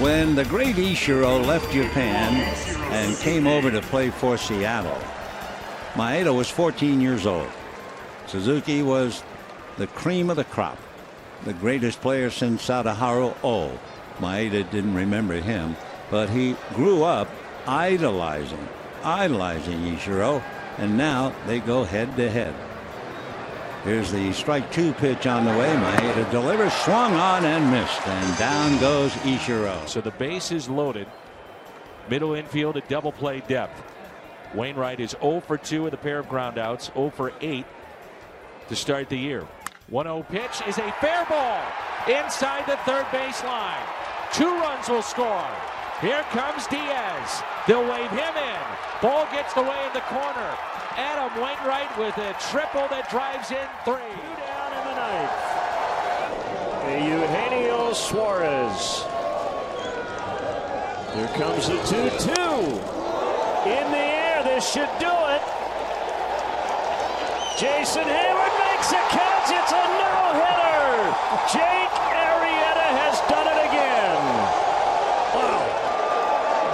When the great Ichiro left Japan and came over to play for Seattle, Maeda was 14 years old. Suzuki was the cream of the crop, the greatest player since Sadaharu Oh. Maeda didn't remember him, but he grew up idolizing, idolizing Ichiro, and now they go head to head. Here's the strike two pitch on the way. Maeda delivers, swung on and missed, and down goes Ichiro. So the base is loaded. Middle infield at double play depth. Wainwright is 0 for 2 with a pair of groundouts, 0 for 8 to start the year. 1 0 pitch is a fair ball inside the third base line. Two runs will score. Here comes Diaz. They'll wave him in. Ball gets away in the corner. Adam Wainwright with a triple that drives in three. Two down in the ninth. Eugenio Suarez. Here comes the 2 2. In the air, this should do it. Jason Heyward makes it count. It's a no hitter. Jake Arrieta has done it again. Wow.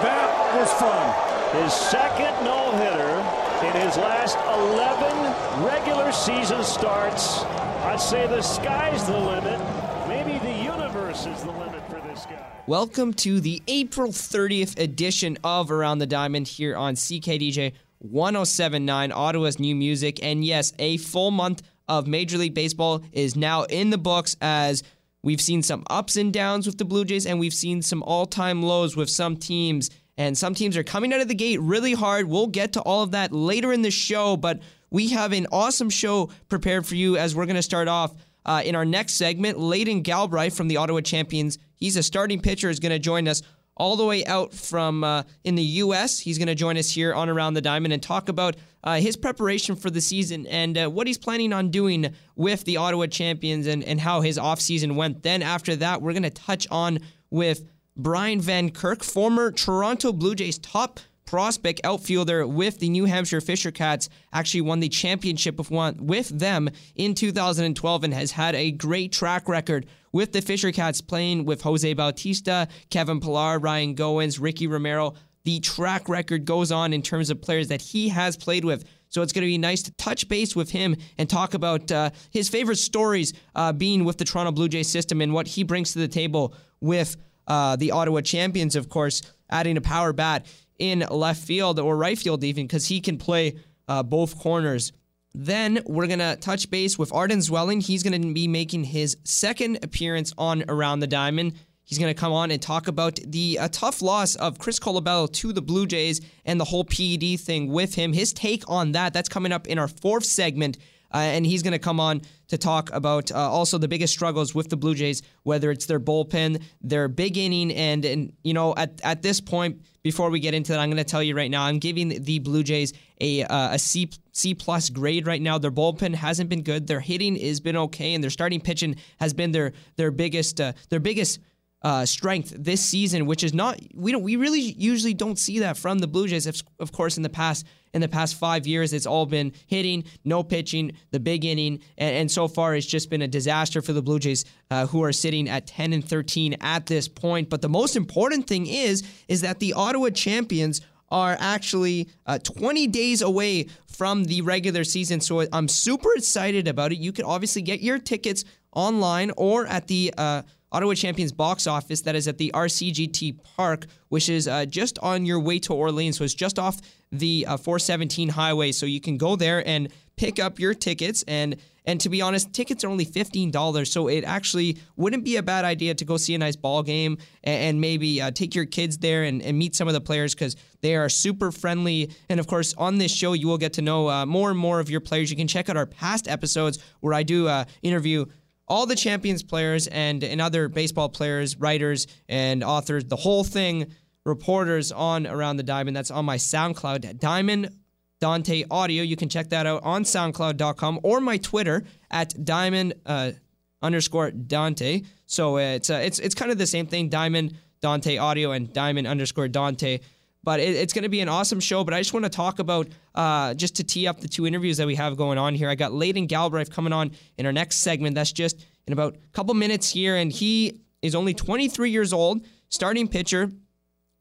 That was fun. His second no hitter in his last 11 regular season starts. I'd say the sky's the limit. Maybe the universe is the limit for this guy. Welcome to the April 30th edition of Around the Diamond here on CKDJ 1079, Ottawa's new music. And yes, a full month of Major League Baseball is now in the books as we've seen some ups and downs with the Blue Jays and we've seen some all time lows with some teams. And some teams are coming out of the gate really hard. We'll get to all of that later in the show, but we have an awesome show prepared for you as we're going to start off uh, in our next segment. Layden Galbraith from the Ottawa Champions, he's a starting pitcher, is going to join us all the way out from uh, in the U.S. He's going to join us here on Around the Diamond and talk about uh, his preparation for the season and uh, what he's planning on doing with the Ottawa Champions and, and how his offseason went. Then after that, we're going to touch on with Brian Van Kirk, former Toronto Blue Jays top prospect outfielder with the New Hampshire Fisher Cats, actually won the championship with, one, with them in 2012 and has had a great track record with the Fisher Cats playing with Jose Bautista, Kevin Pillar, Ryan Goins, Ricky Romero. The track record goes on in terms of players that he has played with. So it's going to be nice to touch base with him and talk about uh, his favorite stories uh, being with the Toronto Blue Jays system and what he brings to the table with uh, the Ottawa champions, of course, adding a power bat in left field or right field, even because he can play uh, both corners. Then we're going to touch base with Arden Zwelling. He's going to be making his second appearance on Around the Diamond. He's going to come on and talk about the uh, tough loss of Chris Colabello to the Blue Jays and the whole PED thing with him. His take on that, that's coming up in our fourth segment. Uh, and he's going to come on to talk about uh, also the biggest struggles with the Blue Jays, whether it's their bullpen, their big inning, and and you know at at this point, before we get into that, I'm going to tell you right now, I'm giving the Blue Jays a uh, a C C plus grade right now. Their bullpen hasn't been good. Their hitting has been okay, and their starting pitching has been their their biggest uh, their biggest uh, strength this season, which is not we don't we really usually don't see that from the Blue Jays. Of, of course, in the past in the past five years, it's all been hitting, no pitching, the big inning, and, and so far it's just been a disaster for the Blue Jays, uh, who are sitting at 10 and 13 at this point. But the most important thing is is that the Ottawa champions are actually uh, 20 days away from the regular season. So I'm super excited about it. You can obviously get your tickets online or at the uh, Ottawa Champions box office that is at the RCGT Park, which is uh, just on your way to Orleans. So it's just off the uh, 417 highway. So you can go there and pick up your tickets. And and to be honest, tickets are only fifteen dollars. So it actually wouldn't be a bad idea to go see a nice ball game and, and maybe uh, take your kids there and, and meet some of the players because they are super friendly. And of course, on this show, you will get to know uh, more and more of your players. You can check out our past episodes where I do uh, interview all the champions players and, and other baseball players, writers, and authors, the whole thing, reporters on Around the Diamond. That's on my SoundCloud, Diamond Dante Audio. You can check that out on SoundCloud.com or my Twitter at Diamond uh, underscore Dante. So it's uh, it's it's kind of the same thing, Diamond Dante Audio and Diamond underscore Dante. But it, it's going to be an awesome show. But I just want to talk about, uh, just to tee up the two interviews that we have going on here. I got Layden Galbraith coming on in our next segment. That's just in about a couple minutes here. And he is only 23 years old. starting pitcher,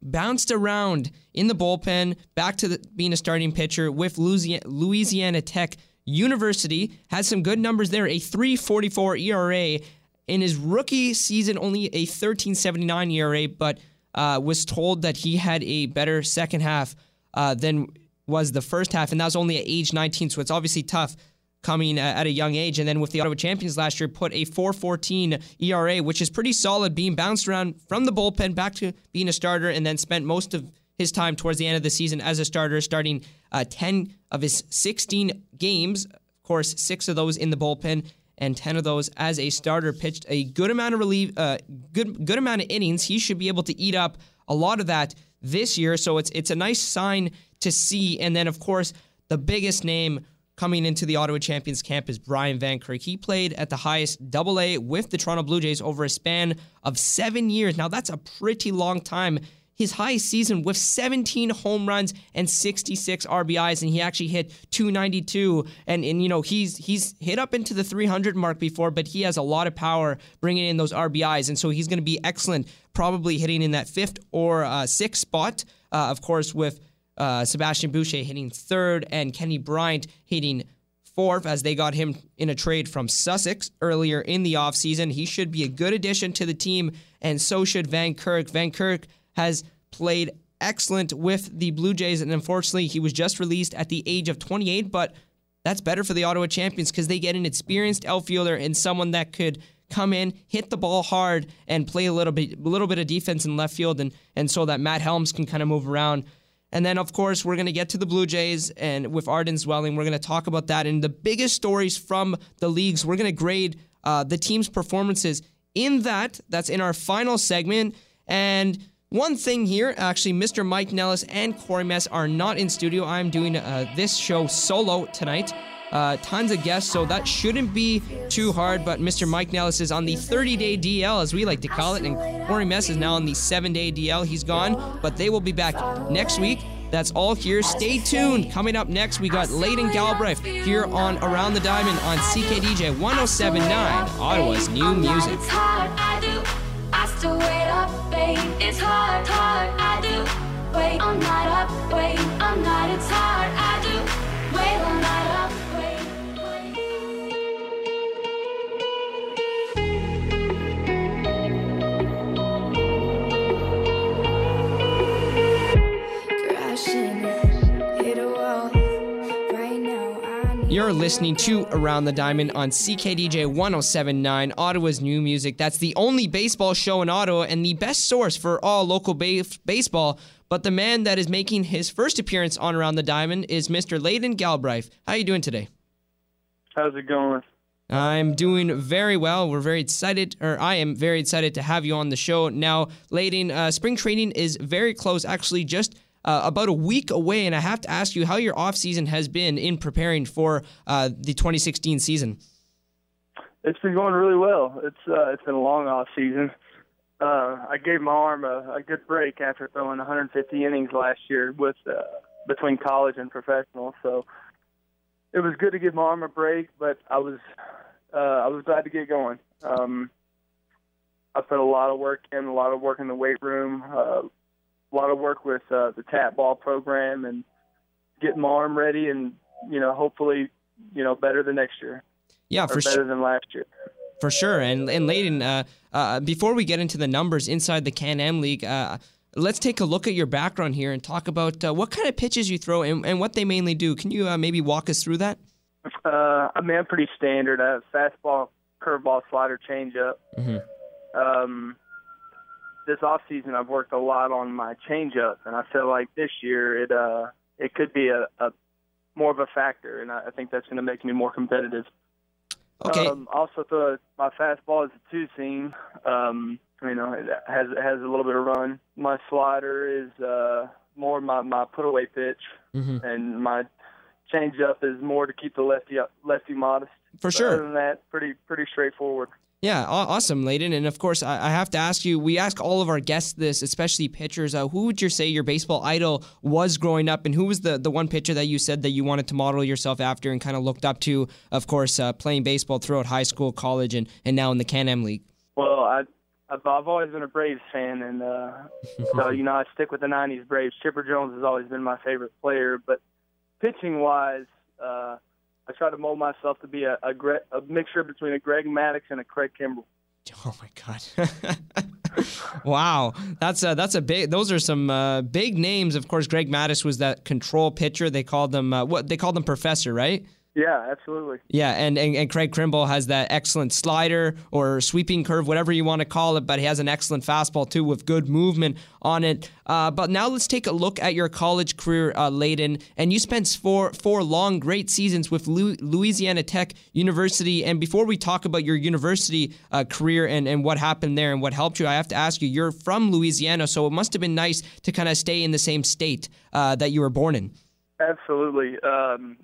bounced around in the bullpen, back to the, being a starting pitcher with Louisiana, Tech University. Had some good numbers there, a 3.44 ERA. In his rookie season, only a 13.79 ERA, but uh, was told that he had a better second half uh, than was the first half, and that was only at age 19. So it's obviously tough coming at a young age. And then with the Ottawa Champions last year, put a 4.14 ERA, which is pretty solid, being bounced around from the bullpen back to being a starter, and then spent most of his time towards the end of the season as a starter, starting uh, 10 of his 16 games. Of course, six of those in the bullpen and 10 of those as a starter. Pitched a good amount of relief, uh, good good amount of innings. He should be able to eat up a lot of that this year. So it's it's a nice sign to see. And then of course the biggest name coming into the Ottawa Champions camp is Brian Van Kirk. He played at the highest double A with the Toronto Blue Jays over a span of seven years. Now that's a pretty long time his highest season with 17 home runs and 66 RBIs, and he actually hit 292. And and you know he's he's hit up into the 300 mark before, but he has a lot of power bringing in those RBIs, and so he's going to be excellent, probably hitting in that fifth or uh, sixth spot. Uh, of course, with uh, Sebastian Boucher hitting third and Kenny Bryant hitting fourth as they got him in a trade from Sussex earlier in the offseason. He should be a good addition to the team, and so should Van Kirk. Van Kirk has played excellent with the Blue Jays, and unfortunately, he was just released at the age of 28. But that's better for the Ottawa Champions because they get an experienced outfielder and someone that could come in, hit the ball hard, and play a little bit, a little bit of defense in left field, and and so that Matt Helms can kind of move around. And then, of course, we're going to get to the Blue Jays, and with Arden Zwelling, we're going to talk about that. And the biggest stories from the leagues, we're going to grade uh, the team's performances in that. That's in our final segment. And one thing here, actually, Mr. Mike Nellis and Corey Mess are not in studio. I'm doing uh, this show solo tonight. Uh, tons of guests, so that shouldn't be too hard. But Mr. Mike Nellis is on the 30 day DL, as we like to call it, and Corey Mess is now on the 7 day DL. He's gone, but they will be back next week. That's all here. Stay tuned. Coming up next, we got Layden Galbraith here on Around the Diamond on CKDJ 1079, Ottawa's new music still wait up, babe. It's hard, hard. I do wait all night up, wait all night. It's hard. I do wait all night You're listening to Around the Diamond on CKDJ 1079, Ottawa's new music. That's the only baseball show in Ottawa and the best source for all local ba- baseball. But the man that is making his first appearance on Around the Diamond is Mr. Layden Galbraith. How are you doing today? How's it going? I'm doing very well. We're very excited, or I am very excited to have you on the show. Now, Layden, uh, spring training is very close, actually, just uh, about a week away, and I have to ask you how your off season has been in preparing for uh, the 2016 season. It's been going really well. It's uh, it's been a long off season. Uh, I gave my arm a, a good break after throwing 150 innings last year with uh, between college and professional. So it was good to give my arm a break, but I was uh, I was glad to get going. Um, I put a lot of work in, a lot of work in the weight room, a lot of work with uh, the tap ball program and getting my arm ready, and you know, hopefully, you know, better than next year. Yeah, for better sure. than last year. For sure. And and Layden, uh, uh, before we get into the numbers inside the Can Am League, uh, let's take a look at your background here and talk about uh, what kind of pitches you throw and, and what they mainly do. Can you uh, maybe walk us through that? Uh, I mean, I'm pretty standard. I have fastball, curveball, slider, changeup. Mm-hmm. Um, this off season I've worked a lot on my changeup, and I feel like this year it uh it could be a, a more of a factor, and I, I think that's going to make me more competitive. Okay. Um, also, the my fastball is a two seam. Um, you know, it has it has a little bit of run. My slider is uh more my my put away pitch, mm-hmm. and my changeup is more to keep the lefty lefty modest. For But sure. Other than that, pretty pretty straightforward. Yeah, awesome, Layden. And of course, I, have to ask you. We ask all of our guests this, especially pitchers. Uh, who would you say your baseball idol was growing up, and who was the the one pitcher that you said that you wanted to model yourself after and kind of looked up to? Of course, uh, playing baseball throughout high school, college, and and now in the Can Am League. Well, I I've, I've always been a Braves fan, and uh, so you know I stick with the '90s Braves. Chipper Jones has always been my favorite player, but pitching wise, uh, I try to mold myself to be a, a, a mixture between a Greg Maddux and a Craig Kimbrel. Oh my God! wow, that's a, that's a big. Those are some uh, big names. Of course, Greg Maddux was that control pitcher. They called them uh, what they called them Professor, right? Yeah, absolutely. Yeah, and, and, and Craig Kimbrel has that excellent slider or sweeping curve, whatever you want to call it, but he has an excellent fastball too with good movement on it. Uh, but now let's take a look at your college career, uh, Layden. And you spent four four long, great seasons with Louisiana Tech University. And before we talk about your university uh, career and, and what happened there and what helped you, I have to ask you, you're from Louisiana, so it must have been nice to kind of stay in the same state uh, that you were born in. Absolutely. Um,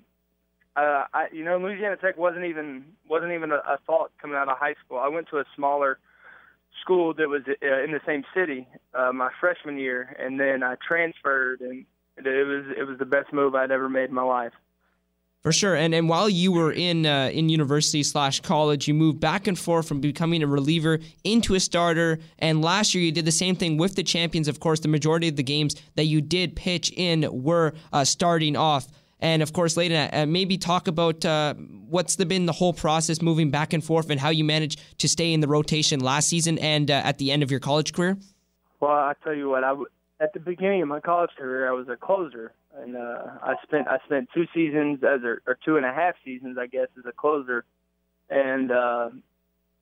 uh, I, you know, Louisiana Tech wasn't even wasn't even a, a thought coming out of high school. I went to a smaller school that was uh, in the same city uh, my freshman year, and then I transferred, and it was it was the best move I'd ever made in my life. For sure, and and while you were in uh, in university slash college, you moved back and forth from becoming a reliever into a starter. And last year, you did the same thing with the champions. Of course, the majority of the games that you did pitch in were uh, starting off. And of course, Layden, uh, maybe talk about uh, what's the, been the whole process moving back and forth and how you managed to stay in the rotation last season and uh, at the end of your college career. Well, I tell you what, I w- at the beginning of my college career, I was a closer, and uh, I spent I spent two seasons as a, or two and a half seasons, I guess, as a closer, and uh,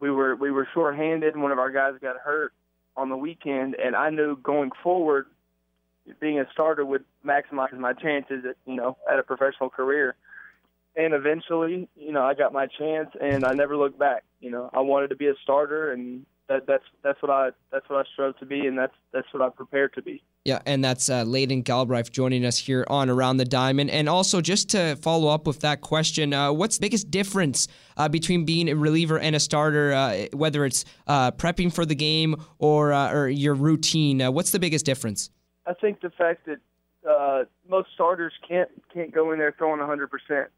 we were we were shorthanded. One of our guys got hurt on the weekend, and I knew going forward being a starter would maximize my chances at you know at a professional career. And eventually, you know, I got my chance, and I never looked back. You know, I wanted to be a starter, and that, that's that's what I that's what I strove to be, and that's that's what I prepared to be. Yeah, and that's uh, Layden Galbraith joining us here on Around the Diamond. And also, just to follow up with that question, uh, what's the biggest difference uh, between being a reliever and a starter, uh, whether it's uh, prepping for the game or uh, or your routine? what's the biggest difference? I think the fact that uh, most starters can't can't go in there throwing 100 percent.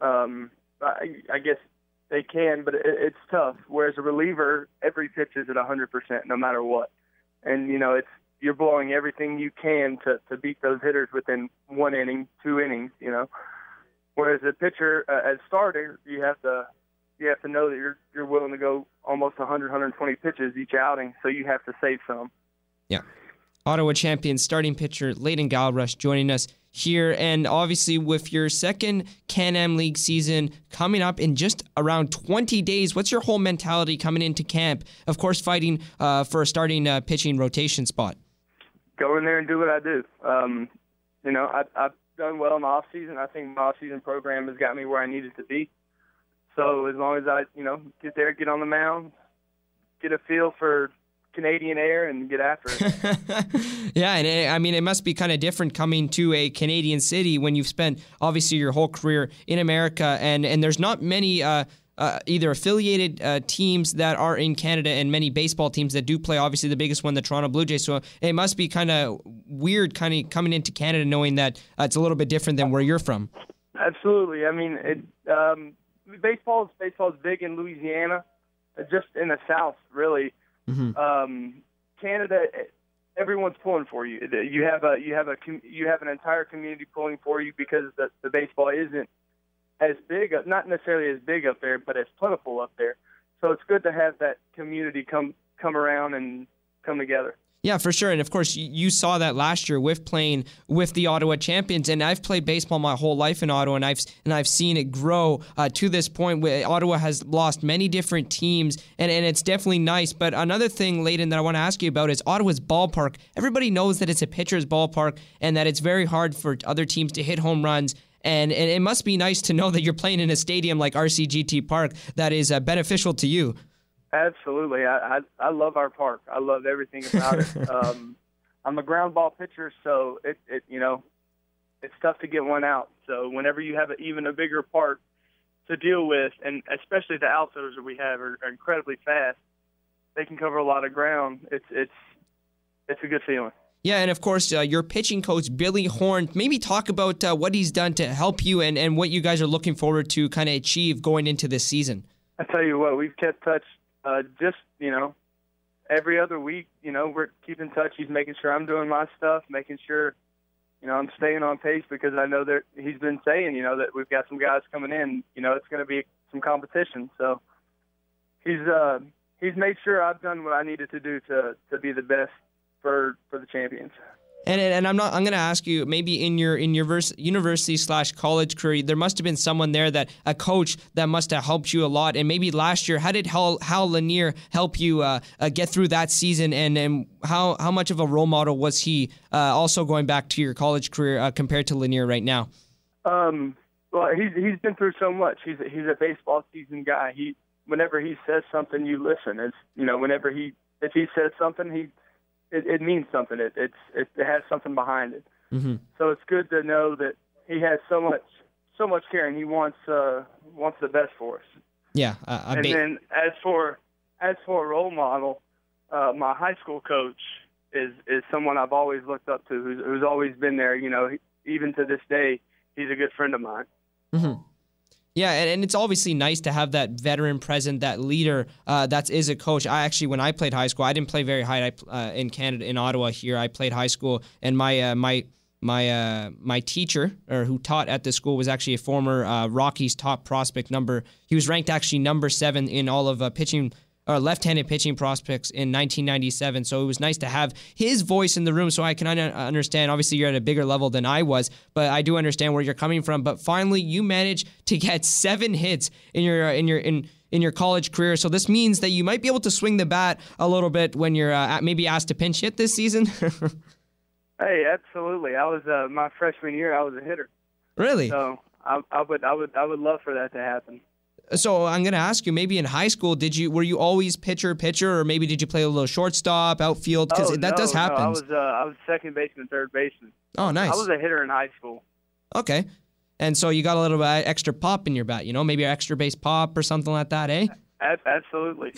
Um, I, I guess they can, but it, it's tough. Whereas a reliever, every pitch is at 100 percent, no matter what. And you know, it's you're blowing everything you can to to beat those hitters within one inning, two innings. You know, whereas a pitcher, uh, as starter, you have to you have to know that you're you're willing to go almost 100, 120 pitches each outing, so you have to save some. Yeah. Ottawa champion starting pitcher Layden Galbraith joining us here. And obviously, with your second Can Am League season coming up in just around 20 days, what's your whole mentality coming into camp? Of course, fighting uh, for a starting uh, pitching rotation spot. Go in there and do what I do. Um, you know, I, I've done well in the off season. I think my off season program has got me where I needed to be. So as long as I, you know, get there, get on the mound, get a feel for Canadian air and get after it. yeah, and it, I mean, it must be kind of different coming to a Canadian city when you've spent obviously your whole career in America, and and there's not many. Uh, uh, either affiliated uh, teams that are in Canada and many baseball teams that do play. Obviously, the biggest one, the Toronto Blue Jays. So it must be kind of weird, kind of coming into Canada knowing that uh, it's a little bit different than where you're from. Absolutely. I mean, it, um, baseball is baseball is big in Louisiana, just in the South, really. Mm-hmm. Um, Canada, everyone's pulling for you. You have a you have a you have an entire community pulling for you because the, the baseball isn't as big, not necessarily as big up there, but as plentiful up there. So it's good to have that community come come around and come together. Yeah, for sure. And of course, you saw that last year with playing with the Ottawa Champions. And I've played baseball my whole life in Ottawa, and I've and I've seen it grow uh, to this point. Where Ottawa has lost many different teams, and, and it's definitely nice. But another thing, Layden, that I want to ask you about is Ottawa's ballpark. Everybody knows that it's a pitcher's ballpark, and that it's very hard for other teams to hit home runs. And, and it must be nice to know that you're playing in a stadium like RCGT Park that is uh, beneficial to you. Absolutely, I, I I love our park. I love everything about it. Um, I'm a ground ball pitcher, so it it you know it's tough to get one out. So whenever you have a, even a bigger park to deal with, and especially the outfielders that we have are, are incredibly fast, they can cover a lot of ground. It's it's it's a good feeling. Yeah, and of course, uh, your pitching coach, Billy Horn, maybe talk about uh, what he's done to help you and, and what you guys are looking forward to kind of achieve going into this season. I tell you what, we've kept touch uh, just you know every other week, you know, we're keeping in touch. He's making sure I'm doing my stuff, making sure, you know, I'm staying on pace because I know that he's been saying, you know, that we've got some guys coming in. You know, it's going to be some competition. So he's uh, he's made sure I've done what I needed to do to to be the best for for the champions. And and I'm not. I'm going to ask you maybe in your in your vers- university slash college career, there must have been someone there that a coach that must have helped you a lot. And maybe last year, how did Hal, Hal Lanier help you uh, uh, get through that season? And and how how much of a role model was he? Uh, also going back to your college career uh, compared to Lanier right now. Um. Well, he's he's been through so much. He's a, he's a baseball season guy. He whenever he says something, you listen. It's you know whenever he if he says something, he it, it means something. It, it's it, it has something behind it. Mm-hmm. So it's good to know that he has so much so much care and he wants uh, wants the best for us. Yeah, uh, and ba- then as for as for a role model, uh, my high school coach is is someone I've always looked up to, who's, who's always been there. You know, even to this day, he's a good friend of mine. Mm-hmm. Yeah, and, and it's obviously nice to have that veteran present, that leader uh, that is a coach. I actually, when I played high school, I didn't play very high uh, in Canada, in Ottawa. Here, I played high school, and my uh, my my uh, my teacher or who taught at the school was actually a former uh, Rockies top prospect number. He was ranked actually number seven in all of uh, pitching or left-handed pitching prospects in 1997. So it was nice to have his voice in the room, so I can understand. Obviously, you're at a bigger level than I was, but I do understand where you're coming from. But finally, you managed to get seven hits in your in your in in your college career. So this means that you might be able to swing the bat a little bit when you're uh, maybe asked to pinch hit this season. hey, absolutely. I was uh, my freshman year. I was a hitter. Really? So I, I would I would I would love for that to happen. So I'm going to ask you, maybe in high school, did you were you always pitcher pitcher, or maybe did you play a little shortstop, outfield? Because oh, that no, does happen. No, I was uh, I was second baseman, third baseman. Oh, nice. I was a hitter in high school. Okay, and so you got a little bit extra pop in your bat, you know, maybe an extra base pop or something like that, eh? Absolutely.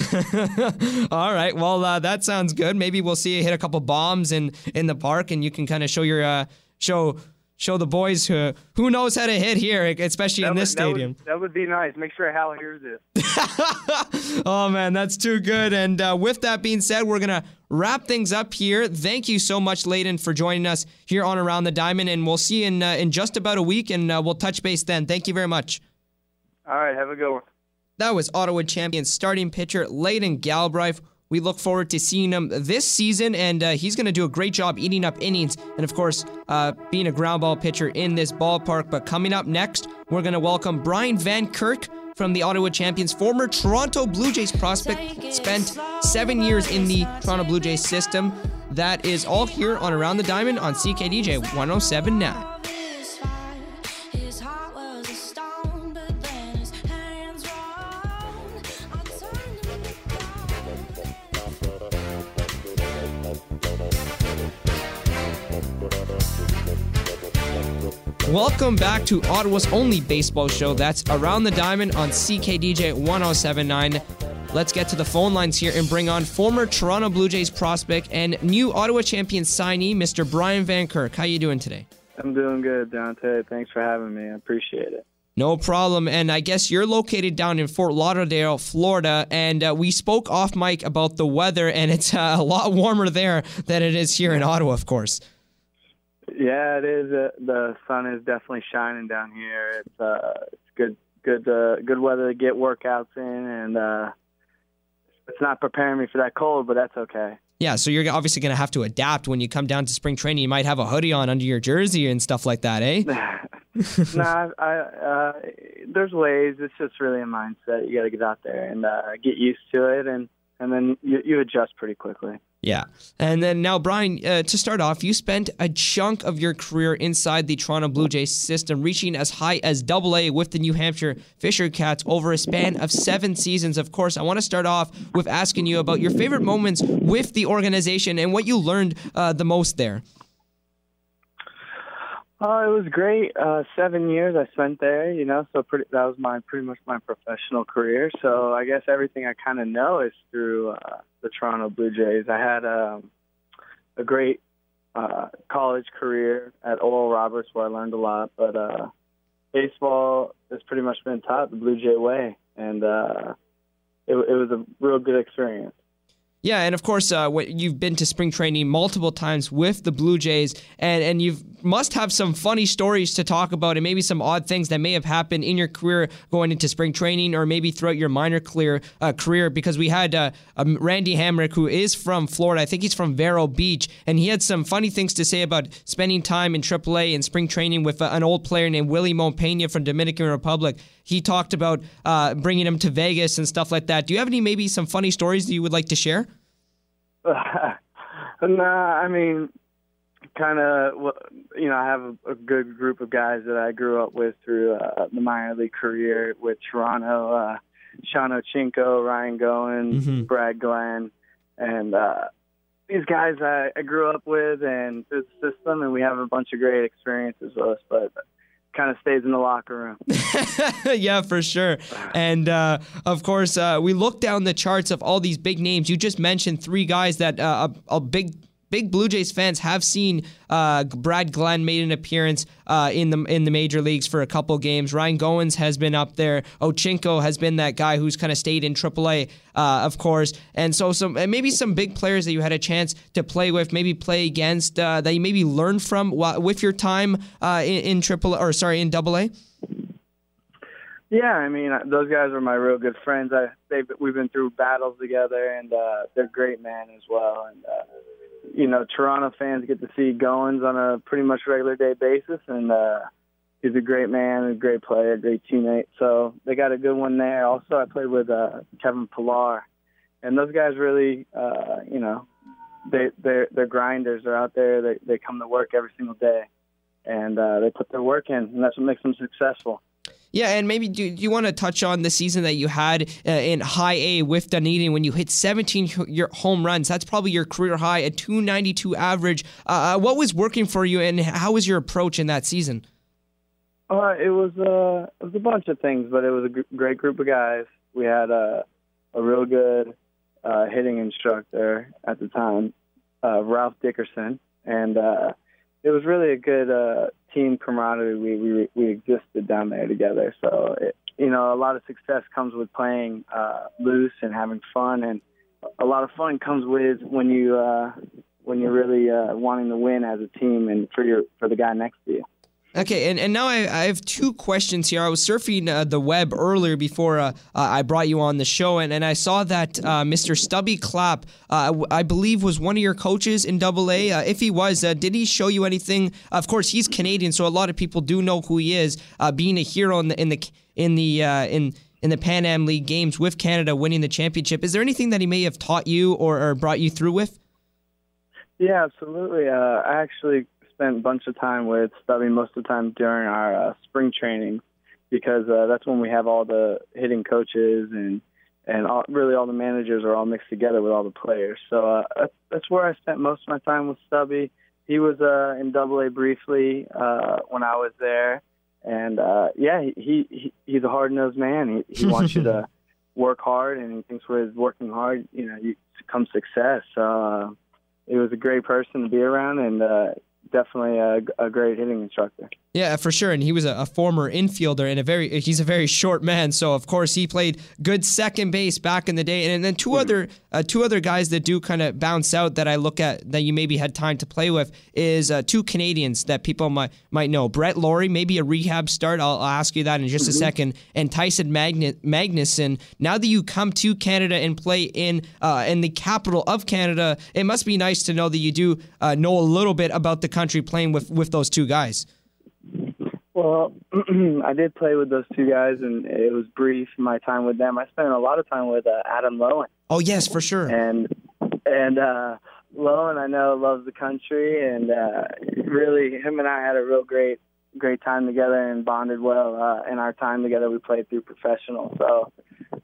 All right. Well, uh, that sounds good. Maybe we'll see you hit a couple bombs in in the park, and you can kind of show your uh, show show the boys who who knows how to hit here, especially that in this would, stadium. That would, that would, be nice. Make sure Hal hears this. oh man, that's too good. And uh, with that being said, we're gonna wrap things up here. Thank you so much, Layden, for joining us here on Around the Diamond, and we'll see you in uh, in just about a week, and uh, we'll touch base then. Thank you very much. All right, have a good one. That was Ottawa champion starting pitcher Layden Galbraith. We look forward to seeing him this season, and uh, he's going to do a great job eating up innings and, of course, uh, being a ground ball pitcher in this ballpark. But coming up next, we're going to welcome Brian Van Kirk from the Ottawa Champions, former Toronto Blue Jays prospect, spent seven years in the Toronto Blue Jays system. That is all here on Around the Diamond on CKDJ 1079. Welcome back to Ottawa's only baseball show. That's Around the Diamond on CKDJ 1079. Let's get to the phone lines here and bring on former Toronto Blue Jays prospect and new Ottawa champion signee, Mr. Brian Van Kirk. How you doing today? I'm doing good, Dante. Thanks for having me. I appreciate it. No problem. And I guess you're located down in Fort Lauderdale, Florida. And uh, we spoke off mic about the weather, and it's uh, a lot warmer there than it is here in Ottawa, of course. Yeah, it is. Uh, the sun is definitely shining down here. It's uh, it's good, good, uh, good weather to get workouts in, and uh, it's not preparing me for that cold, but that's okay. Yeah, so you're obviously going to have to adapt when you come down to spring training. You might have a hoodie on under your jersey and stuff like that, eh? nah, I, uh, there's ways. It's just really a mindset. You got to get out there and uh, get used to it, and and then you, you adjust pretty quickly. Yeah. And then now, Brian, uh, to start off, you spent a chunk of your career inside the Toronto Blue Jays system, reaching as high as double A with the New Hampshire Fisher Cats over a span of seven seasons. Of course, I want to start off with asking you about your favorite moments with the organization and what you learned uh, the most there. Oh, it was great. Uh, seven years I spent there, you know, so pretty, that was my pretty much my professional career. So I guess everything I kind of know is through uh, the Toronto Blue Jays. I had um, a great uh, college career at Oral Roberts where I learned a lot, but uh, baseball has pretty much been taught the Blue Jay way, and uh, it, it was a real good experience. Yeah, and of course, uh, you've been to spring training multiple times with the Blue Jays, and and you must have some funny stories to talk about, and maybe some odd things that may have happened in your career going into spring training, or maybe throughout your minor clear, uh, career. Because we had uh, um, Randy Hamrick, who is from Florida. I think he's from Vero Beach, and he had some funny things to say about spending time in AAA and spring training with uh, an old player named Willie Montpena from Dominican Republic. He talked about uh, bringing him to Vegas and stuff like that. Do you have any maybe some funny stories that you would like to share? nah, I mean, kind of, you know, I have a, a good group of guys that I grew up with through uh, the minor league career with Toronto, uh, Sean Ochinko, Ryan Goins, mm-hmm. Brad Glenn, and uh, these guys I, I grew up with and through the system, and we have a bunch of great experiences with us. But kind of stays in the locker room. yeah, for sure. And uh, of course, uh, we look down the charts of all these big names. You just mentioned three guys that uh, a, a big big Blue Jays fans have seen uh, Brad Glenn made an appearance uh, in the in the major leagues for a couple games. Ryan Goins has been up there. Ochinko has been that guy who's kind of stayed in AAA, uh, of course. And so some and maybe some big players that you had a chance to play with, maybe play against, uh, that you maybe learned from with your time uh, in, in AAA or sorry in AA. Yeah, I mean those guys are my real good friends. I they we've been through battles together, and uh, they're great men as well. And uh, you know, Toronto fans get to see Goins on a pretty much regular day basis, and uh, he's a great man, a great player, a great teammate. So they got a good one there. Also, I played with uh, Kevin Pillar, and those guys really, uh, you know, they they're they're grinders. They're out there. They they come to work every single day, and uh, they put their work in, and that's what makes them successful. Yeah, and maybe do, do you want to touch on the season that you had uh, in High A with Dunedin when you hit 17 your home runs? That's probably your career high, a 292 average. Uh, uh, what was working for you, and how was your approach in that season? Uh, it was uh, it was a bunch of things, but it was a g- great group of guys. We had a a real good uh, hitting instructor at the time, uh, Ralph Dickenson, and uh, it was really a good uh, team camaraderie. We, we we existed down there together. So it, you know, a lot of success comes with playing uh, loose and having fun, and a lot of fun comes with when you uh, when you're really uh, wanting to win as a team and for your for the guy next to you. Okay, and, and now I, I have two questions here. I was surfing uh, the web earlier before uh, uh, I brought you on the show, and, and I saw that uh, Mr. Stubby Clapp, uh, I believe, was one of your coaches in Double A. If he was, did he show you anything? Of course, he's Canadian, so a lot of people do know who he is, being a hero in the in the in the in in the Pan Am League games with Canada, winning the championship. Is there anything that he may have taught you or, or brought you through with? Yeah, absolutely. I actually spent a bunch of time with Stubby most of the time during our uh, spring training because uh, that's when we have all the hitting coaches and and all, really all the managers are all mixed together with all the players. So uh, that's, that's where I spent most of my time with Stubby. He was uh, in Double A briefly uh, when I was there, and uh, yeah, he, he he's a hard nosed man. He, he wants you to work hard, and he thinks with working hard, you know, you come success. So uh, it was a great person to be around, and uh, definitely a, a, great hitting instructor. Yeah, for sure. And he was a, a, former infielder and a very he's a very short man. So of course he played good second base back in the day. And, and then 2 mm-hmm. other uh, two other guys that do kind of bounce out that I look at that you maybe had time to play with is uh, two Canadians that people might might know. Brett Lawrie, maybe a rehab start. I'll, I'll ask you that in just mm-hmm. a second. And Tyson Magn- Magnuson. Now that you come to Canada and play in uh, in the capital of Canada, it must be nice to know that you do uh, know a little bit about the country playing with with those two guys. Well, I did play with those two guys, and it was brief. My time with them, I spent a lot of time with uh, Adam Loewen. Oh yes, for sure. And and uh, Loewen, I know loves the country, and uh, really, him and I had a real great great time together and bonded well. Uh, in our time together, we played through professional. So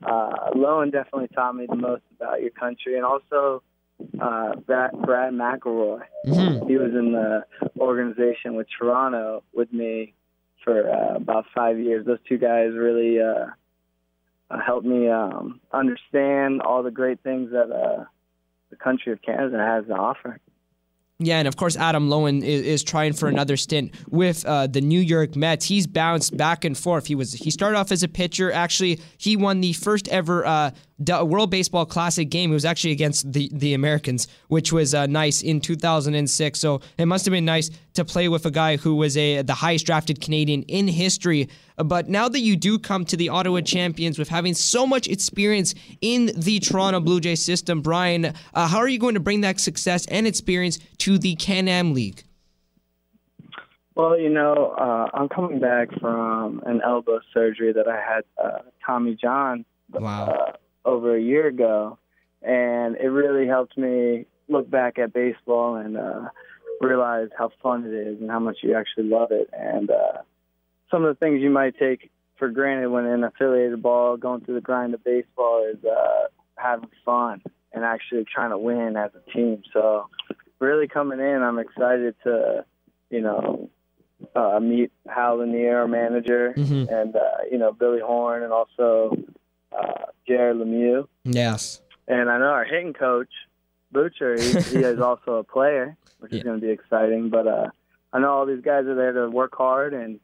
uh, Loewen definitely taught me the most about your country, and also uh, Brad, Brad McElroy. Mm-hmm. He was in the organization with Toronto with me for uh, about five years. Those two guys really uh, uh, helped me um, understand all the great things that uh, the country of Canada has to offer. Yeah, and of course, Adam Loewen is, is trying for another stint with uh, the New York Mets. He's bounced back and forth. He was he started off as a pitcher. Actually, he won the first ever uh, World Baseball Classic game. It was actually against the, the Americans, which was uh, nice in 2006. So it must have been nice to play with a guy who was a the highest drafted Canadian in history. But now that you do come to the Ottawa Champions with having so much experience in the Toronto Blue Jays system, Brian, uh, how are you going to bring that success and experience to the Can Am League? Well, you know, uh, I'm coming back from an elbow surgery that I had uh, Tommy John wow. Over a year ago, and it really helped me look back at baseball and uh, realize how fun it is and how much you actually love it. And uh, some of the things you might take for granted when in affiliated ball, going through the grind of baseball, is uh, having fun and actually trying to win as a team. So, really coming in, I'm excited to, you know, uh, meet Hal Lanier, our manager, Mhm. and uh, you know Billy Horn, and also uh, Jared Lemieux. Yes. And I know our hitting coach, Butcher, he, he is also a player, which Yeah. is going to be exciting. But uh, I know all these guys are there to work hard and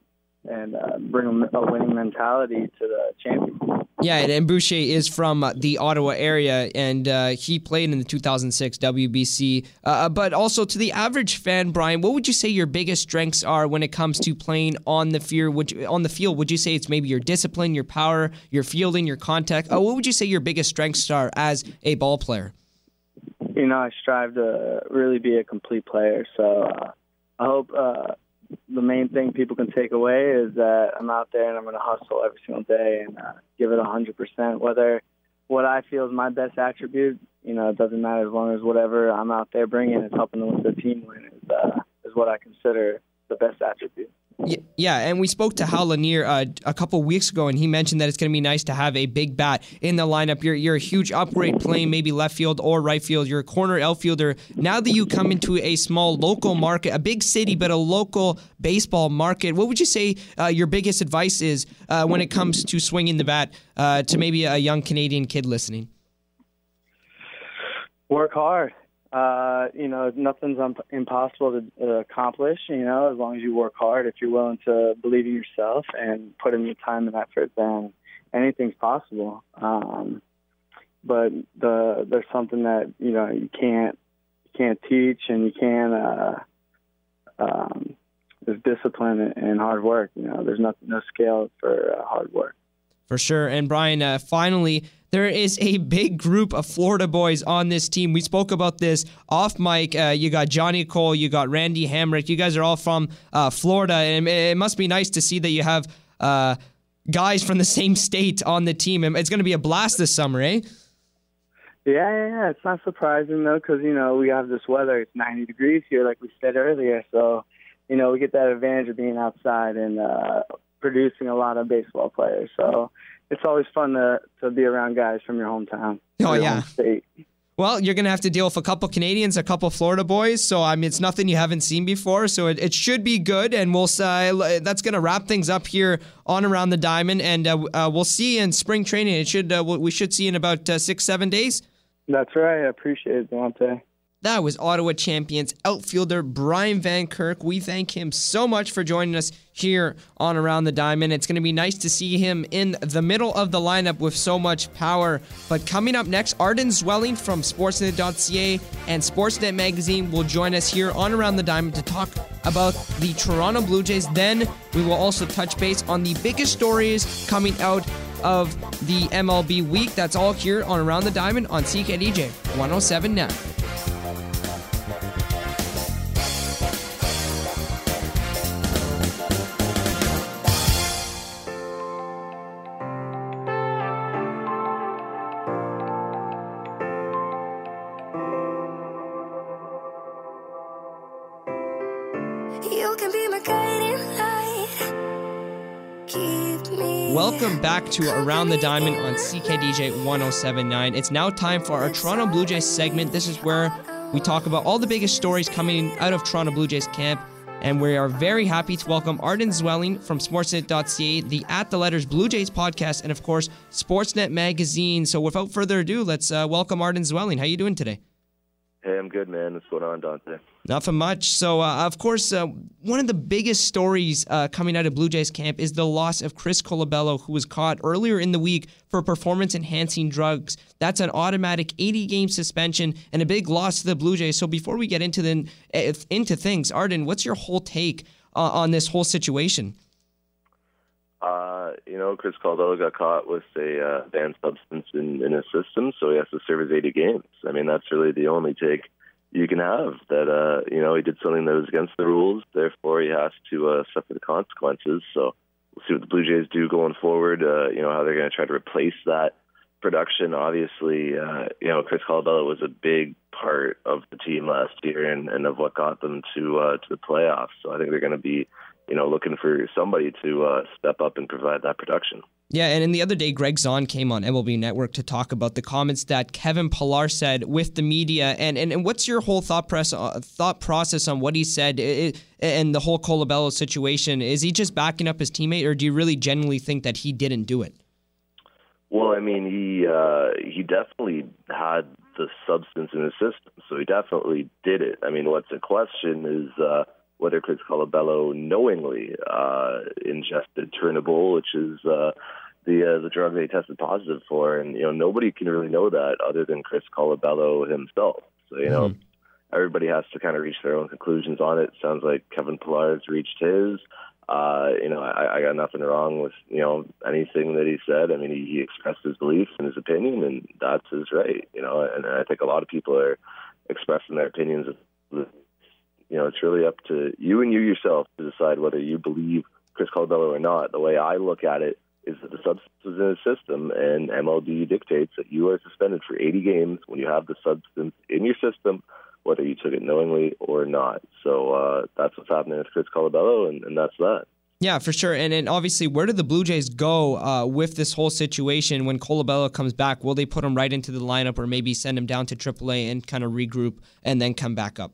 and uh, bring a winning mentality to the championship. Yeah, and, and Boucher is from uh, the Ottawa area, and uh, he played in the 2006 WBC. Uh, but also, to the average fan, Brian, what would you say your biggest strengths are when it comes to playing on the field? Would you, on the field, would you say it's maybe your discipline, your power, your fielding, your contact? Uh, what would you say your biggest strengths are as a ball player? You know, I strive to really be a complete player. So uh, I hope uh, the main thing people can take away is that I'm out there and I'm going to hustle every single day and uh, give it a 100%. Whether what I feel is my best attribute, you know, it doesn't matter as long as whatever I'm out there bringing is helping the team win is, uh, is what I consider the best attribute. Yeah, and we spoke to Hal Lanier uh, a couple weeks ago, and he mentioned that it's going to be nice to have a big bat in the lineup. You're, you're a huge upgrade playing maybe left field or right field. You're a corner outfielder. Now that you come into a small local market, a big city, but a local baseball market, what would you say uh, your biggest advice is uh, when it comes to swinging the bat uh, to maybe a young Canadian kid listening? Work hard. Uh, you know, nothing's um, impossible to uh, accomplish. You know, as long as you work hard, if you're willing to believe in yourself and put in the time and effort, then anything's possible. Um, but the there's something that you know you can't you can't teach, and you can't. Uh, um, there's discipline and hard work. You know, there's no no scale for uh, hard work. For sure. And Brian, uh, finally, there is a big group of Florida boys on this team. We spoke about this off mic. Uh, you got Johnny Cole, you got Randy Hamrick. You guys are all from uh, Florida, and it must be nice to see that you have uh, guys from the same state on the team. It's going to be a blast this summer, eh? Yeah, yeah, yeah. It's not surprising though, because you know we have this weather. It's 90 degrees here, like we said earlier. So, you know, we get that advantage of being outside and uh, producing a lot of baseball players. So, it's always fun to to be around guys from your hometown. Oh, your yeah. Well, you're going to have to deal with a couple Canadians, a couple Florida boys. So, I mean, it's nothing you haven't seen before. So, it, it should be good. And we'll uh, that's going to wrap things up here on Around the Diamond. And uh, uh, we'll see you in spring training. It should uh, we should see in about uh, six, seven days. That's right. I appreciate it, Devontae. That was Ottawa champions outfielder Brian Van Kirk. We thank him so much for joining us here on Around the Diamond. It's going to be nice to see him in the middle of the lineup with so much power. But coming up next, Arden Zwelling from Sportsnet.ca and Sportsnet Magazine will join us here on Around the Diamond to talk about the Toronto Blue Jays. Then we will also touch base on the biggest stories coming out of the MLB week. That's all here on Around the Diamond on CKDJ 1079. Welcome back to Around the Diamond on CKDJ 1079. It's now time for our Toronto Blue Jays segment. This is where we talk about all the biggest stories coming out of Toronto Blue Jays camp. And we are very happy to welcome Arden Zwelling from Sportsnet.ca, the At the Letters Blue Jays podcast, and of course, Sportsnet Magazine. So without further ado, let's uh, welcome Arden Zwelling. How are you doing today? Hey, I'm good, man. What's going on, Dante? Nothing much. So, uh, of course, uh, one of the biggest stories uh, coming out of Blue Jays camp is the loss of Chris Colabello, who was caught earlier in the week for performance enhancing drugs. That's an automatic 80 game suspension and a big loss to the Blue Jays. So, before we get into the into things, Arden, what's your whole take uh, on this whole situation? Uh, you know, Chris Colabello got caught with a uh, banned substance in, in his system, so he has to serve his 80 games. I mean, that's really the only take you can have that, uh, you know, he did something that was against the rules, therefore he has to uh, suffer the consequences. So we'll see what the Blue Jays do going forward, uh, you know, how they're going to try to replace that production. Obviously, uh, you know, Chris Colabello was a big part of the team last year and, and of what got them to uh, to the playoffs. So I think they're going to be you know, looking for somebody to uh, step up and provide that production. Yeah, and in the other day, Greg Zaun came on MLB Network to talk about the comments that Kevin Pillar said with the media, and and, and what's your whole thought press uh, thought process on what he said it, and the whole Colabello situation? Is he just backing up his teammate, or do you really genuinely think that he didn't do it? Well, I mean, he uh, he definitely had the substance in his system, so he definitely did it. I mean, what's in question is. Whether Chris Colabello knowingly uh, ingested Turinabol, which is uh, the uh, the drug they tested positive for, and you know nobody can really know that other than Chris Colabello himself. So you know. Mm-hmm. Everybody has to kind of reach their own conclusions on it. Sounds like Kevin Pillar's reached his. Uh, you know, I, I got nothing wrong with you know anything that he said. I mean, he, he expressed his beliefs and his opinion, and that's his right. You know, and, and I think a lot of people are expressing their opinions you know, it's really up to you and you yourself to decide whether you believe Chris Colabello or not. The way I look at it is that the substance is in the system, and MLB dictates that you are suspended for 80 games when you have the substance in your system, whether you took it knowingly or not. So uh, that's what's happening with Chris Colabello, and, and that's that. Yeah, for sure. And, and obviously, where do the Blue Jays go uh, with this whole situation when Colabello comes back? Will they put him right into the lineup or maybe send him down to AAA and kind of regroup and then come back up?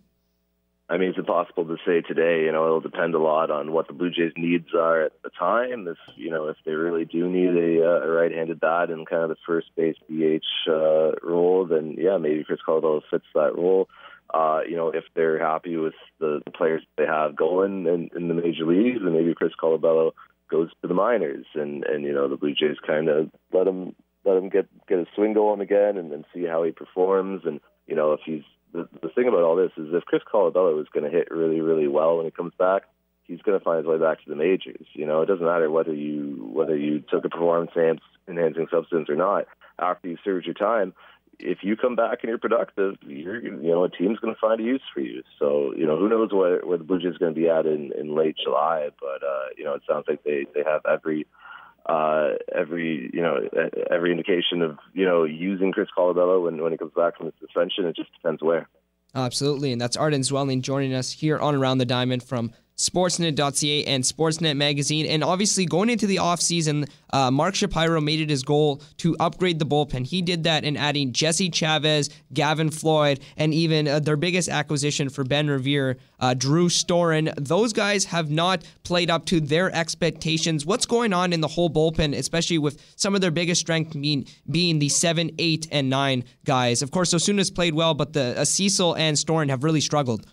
I mean, it's impossible to say today. You know, it'll depend a lot on what the Blue Jays' needs are at the time. If you know, if they really do need a, uh, a right-handed bat in kind of the first base DH uh, role, then yeah, maybe Chris Colabello fits that role. Uh, you know, if they're happy with the, the players they have going in, in the major leagues, then maybe Chris Colabello goes to the minors, and and you know the Blue Jays kind of let him let him get get a swing going again, and then see how he performs, and you know if he's the, the thing about all this is if Chris Colabello is going to hit really, really well when he comes back, he's going to find his way back to the majors. You know, it doesn't matter whether you whether you took a performance enhancing substance or not. After you served your time, if you come back and you're productive, you're you know a team's going to find a use for you. So you know who knows where where the Blue Jays going to be at in in late July, but uh, you know it sounds like they they have every uh, every you know every indication of you know using Chris Colabello when when he comes back from the suspension. It just depends where. Absolutely, and that's Arden Zwelling joining us here on Around the Diamond from Sportsnet.ca and Sportsnet Magazine. And obviously, going into the offseason, uh, Mark Shapiro made it his goal to upgrade the bullpen. He did that in adding Jesse Chavez, Gavin Floyd, and even uh, their biggest acquisition for Ben Revere, uh, Drew Storen. Those guys have not played up to their expectations. What's going on in the whole bullpen, especially with some of their biggest strength being, being the 7, 8, and 9 guys? Of course, Osuna's played well, but the uh, Cecil and Storen have really struggled.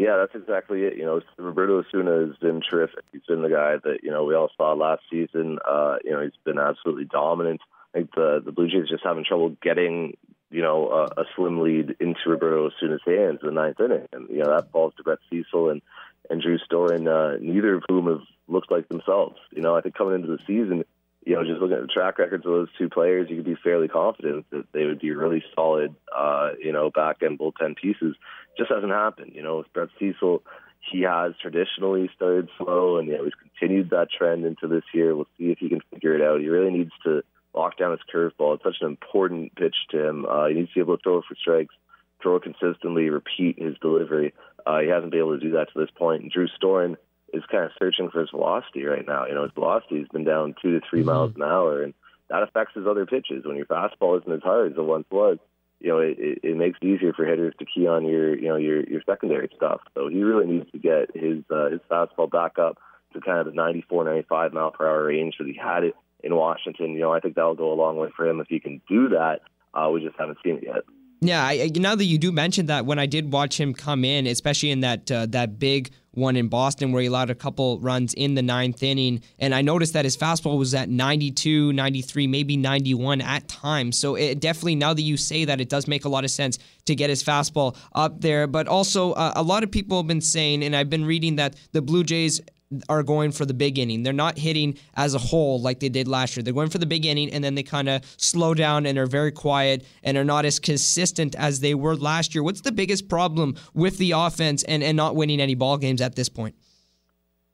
Yeah, that's exactly it. You know, Roberto Osuna has been terrific. He's been the guy that you know we all saw last season. Uh, you know, he's been absolutely dominant. I think the the Blue Jays just having trouble getting you know a, a slim lead into Roberto Osuna's hands in the ninth inning, and you know that falls to Brett Cecil and and Drew Storen, uh, neither of whom have looked like themselves. You know, I think coming into the season, you know, just looking at the track records of those two players, you could be fairly confident that they would be really solid, uh, you know, back end bullpen pieces. Just hasn't happened. You know, with Brett Cecil, he has traditionally started slow, and you know, he's continued that trend into this year. We'll see if he can figure it out. He really needs to lock down his curveball. It's such an important pitch to him. Uh, he needs to be able to throw it for strikes, throw it consistently, repeat his delivery. Uh, he hasn't been able to do that to this point. And Drew Storen is kind of searching for his velocity right now. You know, his velocity has been down two to 3 mm-hmm. miles an hour, and that affects his other pitches. When your fastball isn't as hard as it once was, you know, it, it, it makes it easier for hitters to key on your, you know, your your secondary stuff. So he really needs to get his uh, his fastball back up to kind of the 94, 95 mile per hour range that he had it in Washington. You know, I think that'll go a long way for him if he can do that. Uh, we just haven't seen it yet. Yeah, I, now that you do mention that, when I did watch him come in, especially in that uh, that big one in Boston where he allowed a couple runs in the ninth inning, and I noticed that his fastball was at 92, 93, maybe 91 at times. So it definitely, now that you say that, it does make a lot of sense to get his fastball up there. But also, uh, a lot of people have been saying, and I've been reading that the Blue Jays are going for the big inning. They're not hitting as a whole like they did last year. They're going for the big inning and then they kind of slow down and are very quiet and are not as consistent as they were last year. What's the biggest problem with the offense and, and not winning any ball games at this point?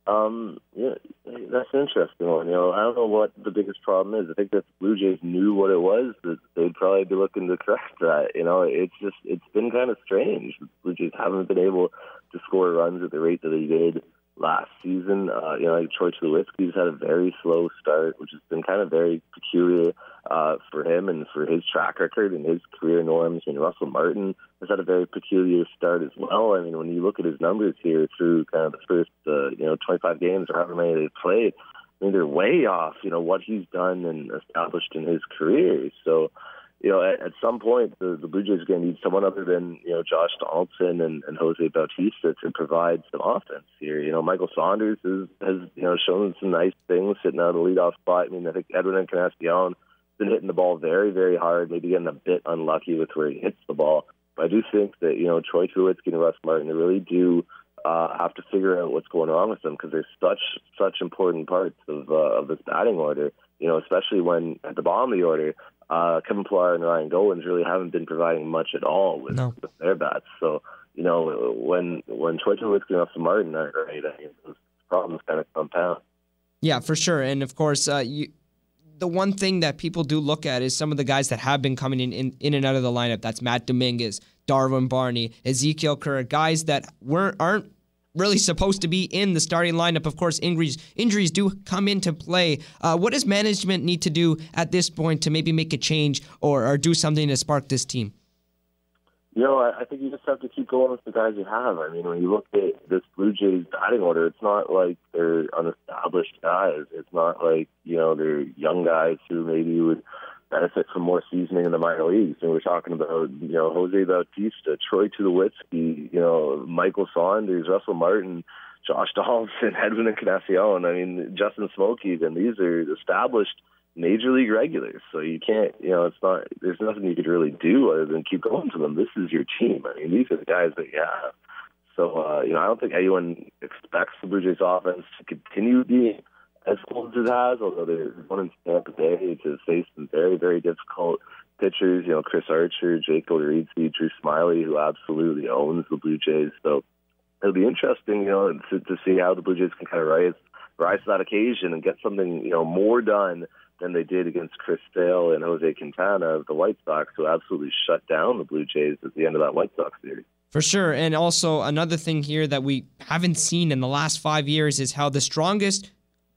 Um, yeah, that's an interesting one. You know, I don't know what the biggest problem is. I think that the Blue Jays knew what it was, that they'd probably be looking to correct that. You know, it's just it's been kind of strange. Blue Jays haven't been able to score runs at the rate that they did last season. Uh, you know, like Troy Tulowitzki's had a very slow start, which has been kind of very peculiar uh, for him and for his track record and his career norms. I mean, Russell Martin has had a very peculiar start as well. I mean, when you look at his numbers here through kind of the first, uh, you know, 25 games or however many they've played, I mean, they're way off, you know, what he's done and established in his career. So, you know, at, at some point, the, the Blue Jays are going to need someone other than, you know, Josh Donaldson and, and Jose Bautista to provide some offense here. You know, Michael Saunders is, has, you know, shown some nice things sitting out of the leadoff spot. I mean, I think Edwin Encarnacion has been hitting the ball very, very hard, maybe getting a bit unlucky with where he hits the ball. But I do think that, you know, Troy Tulowitzki and Russ Martin, really do uh, have to figure out what's going on with them because they're such, such important parts of, uh, of this batting order you know, especially when at the bottom of the order, uh, Kevin Pillar and Ryan Goins really haven't been providing much at all with, no. with their bats. So, you know, when when Troy Tulowitzki and Austin Martin are right, I mean, those problems kind of compound. Yeah, for sure. And of course, uh, you, the one thing that people do look at is some of the guys that have been coming in, in, in and out of the lineup. That's Matt Dominguez, Darwin Barney, Ezekiel Kerr, guys that weren't aren't really supposed to be in the starting lineup. Of course, injuries injuries do come into play. Uh, what does management need to do at this point to maybe make a change or, or do something to spark this team? You know, I, I think you just have to keep going with the guys you have. I mean, when you look at this Blue Jays batting order, it's not like they're unestablished guys. It's not like you know they're young guys who maybe would benefit from more seasoning in the minor leagues. And we're talking about, you know, Jose Bautista, Troy Tulowitzki, you know, Michael Saunders, Russell Martin, Josh Donaldson, Edwin Encarnacion. I mean, Justin Smoak even. These are established major league regulars. So you can't, you know, it's not, there's nothing you could really do other than keep going to them. This is your team. I mean, these are the guys that you have. So, uh, you know, I don't think anyone expects the Blue Jays offense to continue being as cold as it has, although they're going in Tampa Bay to face some very, very difficult pitchers. You know, Chris Archer, Jake Odorizzi, Drew Smyly, who absolutely owns the Blue Jays. So it'll be interesting, you know, to, to see how the Blue Jays can kind of rise, rise to that occasion and get something, you know, more done than they did against Chris Sale and Jose Quintana of the White Sox, who absolutely shut down the Blue Jays at the end of that White Sox series. For sure. And also, another thing here that we haven't seen in the last five years is how the strongest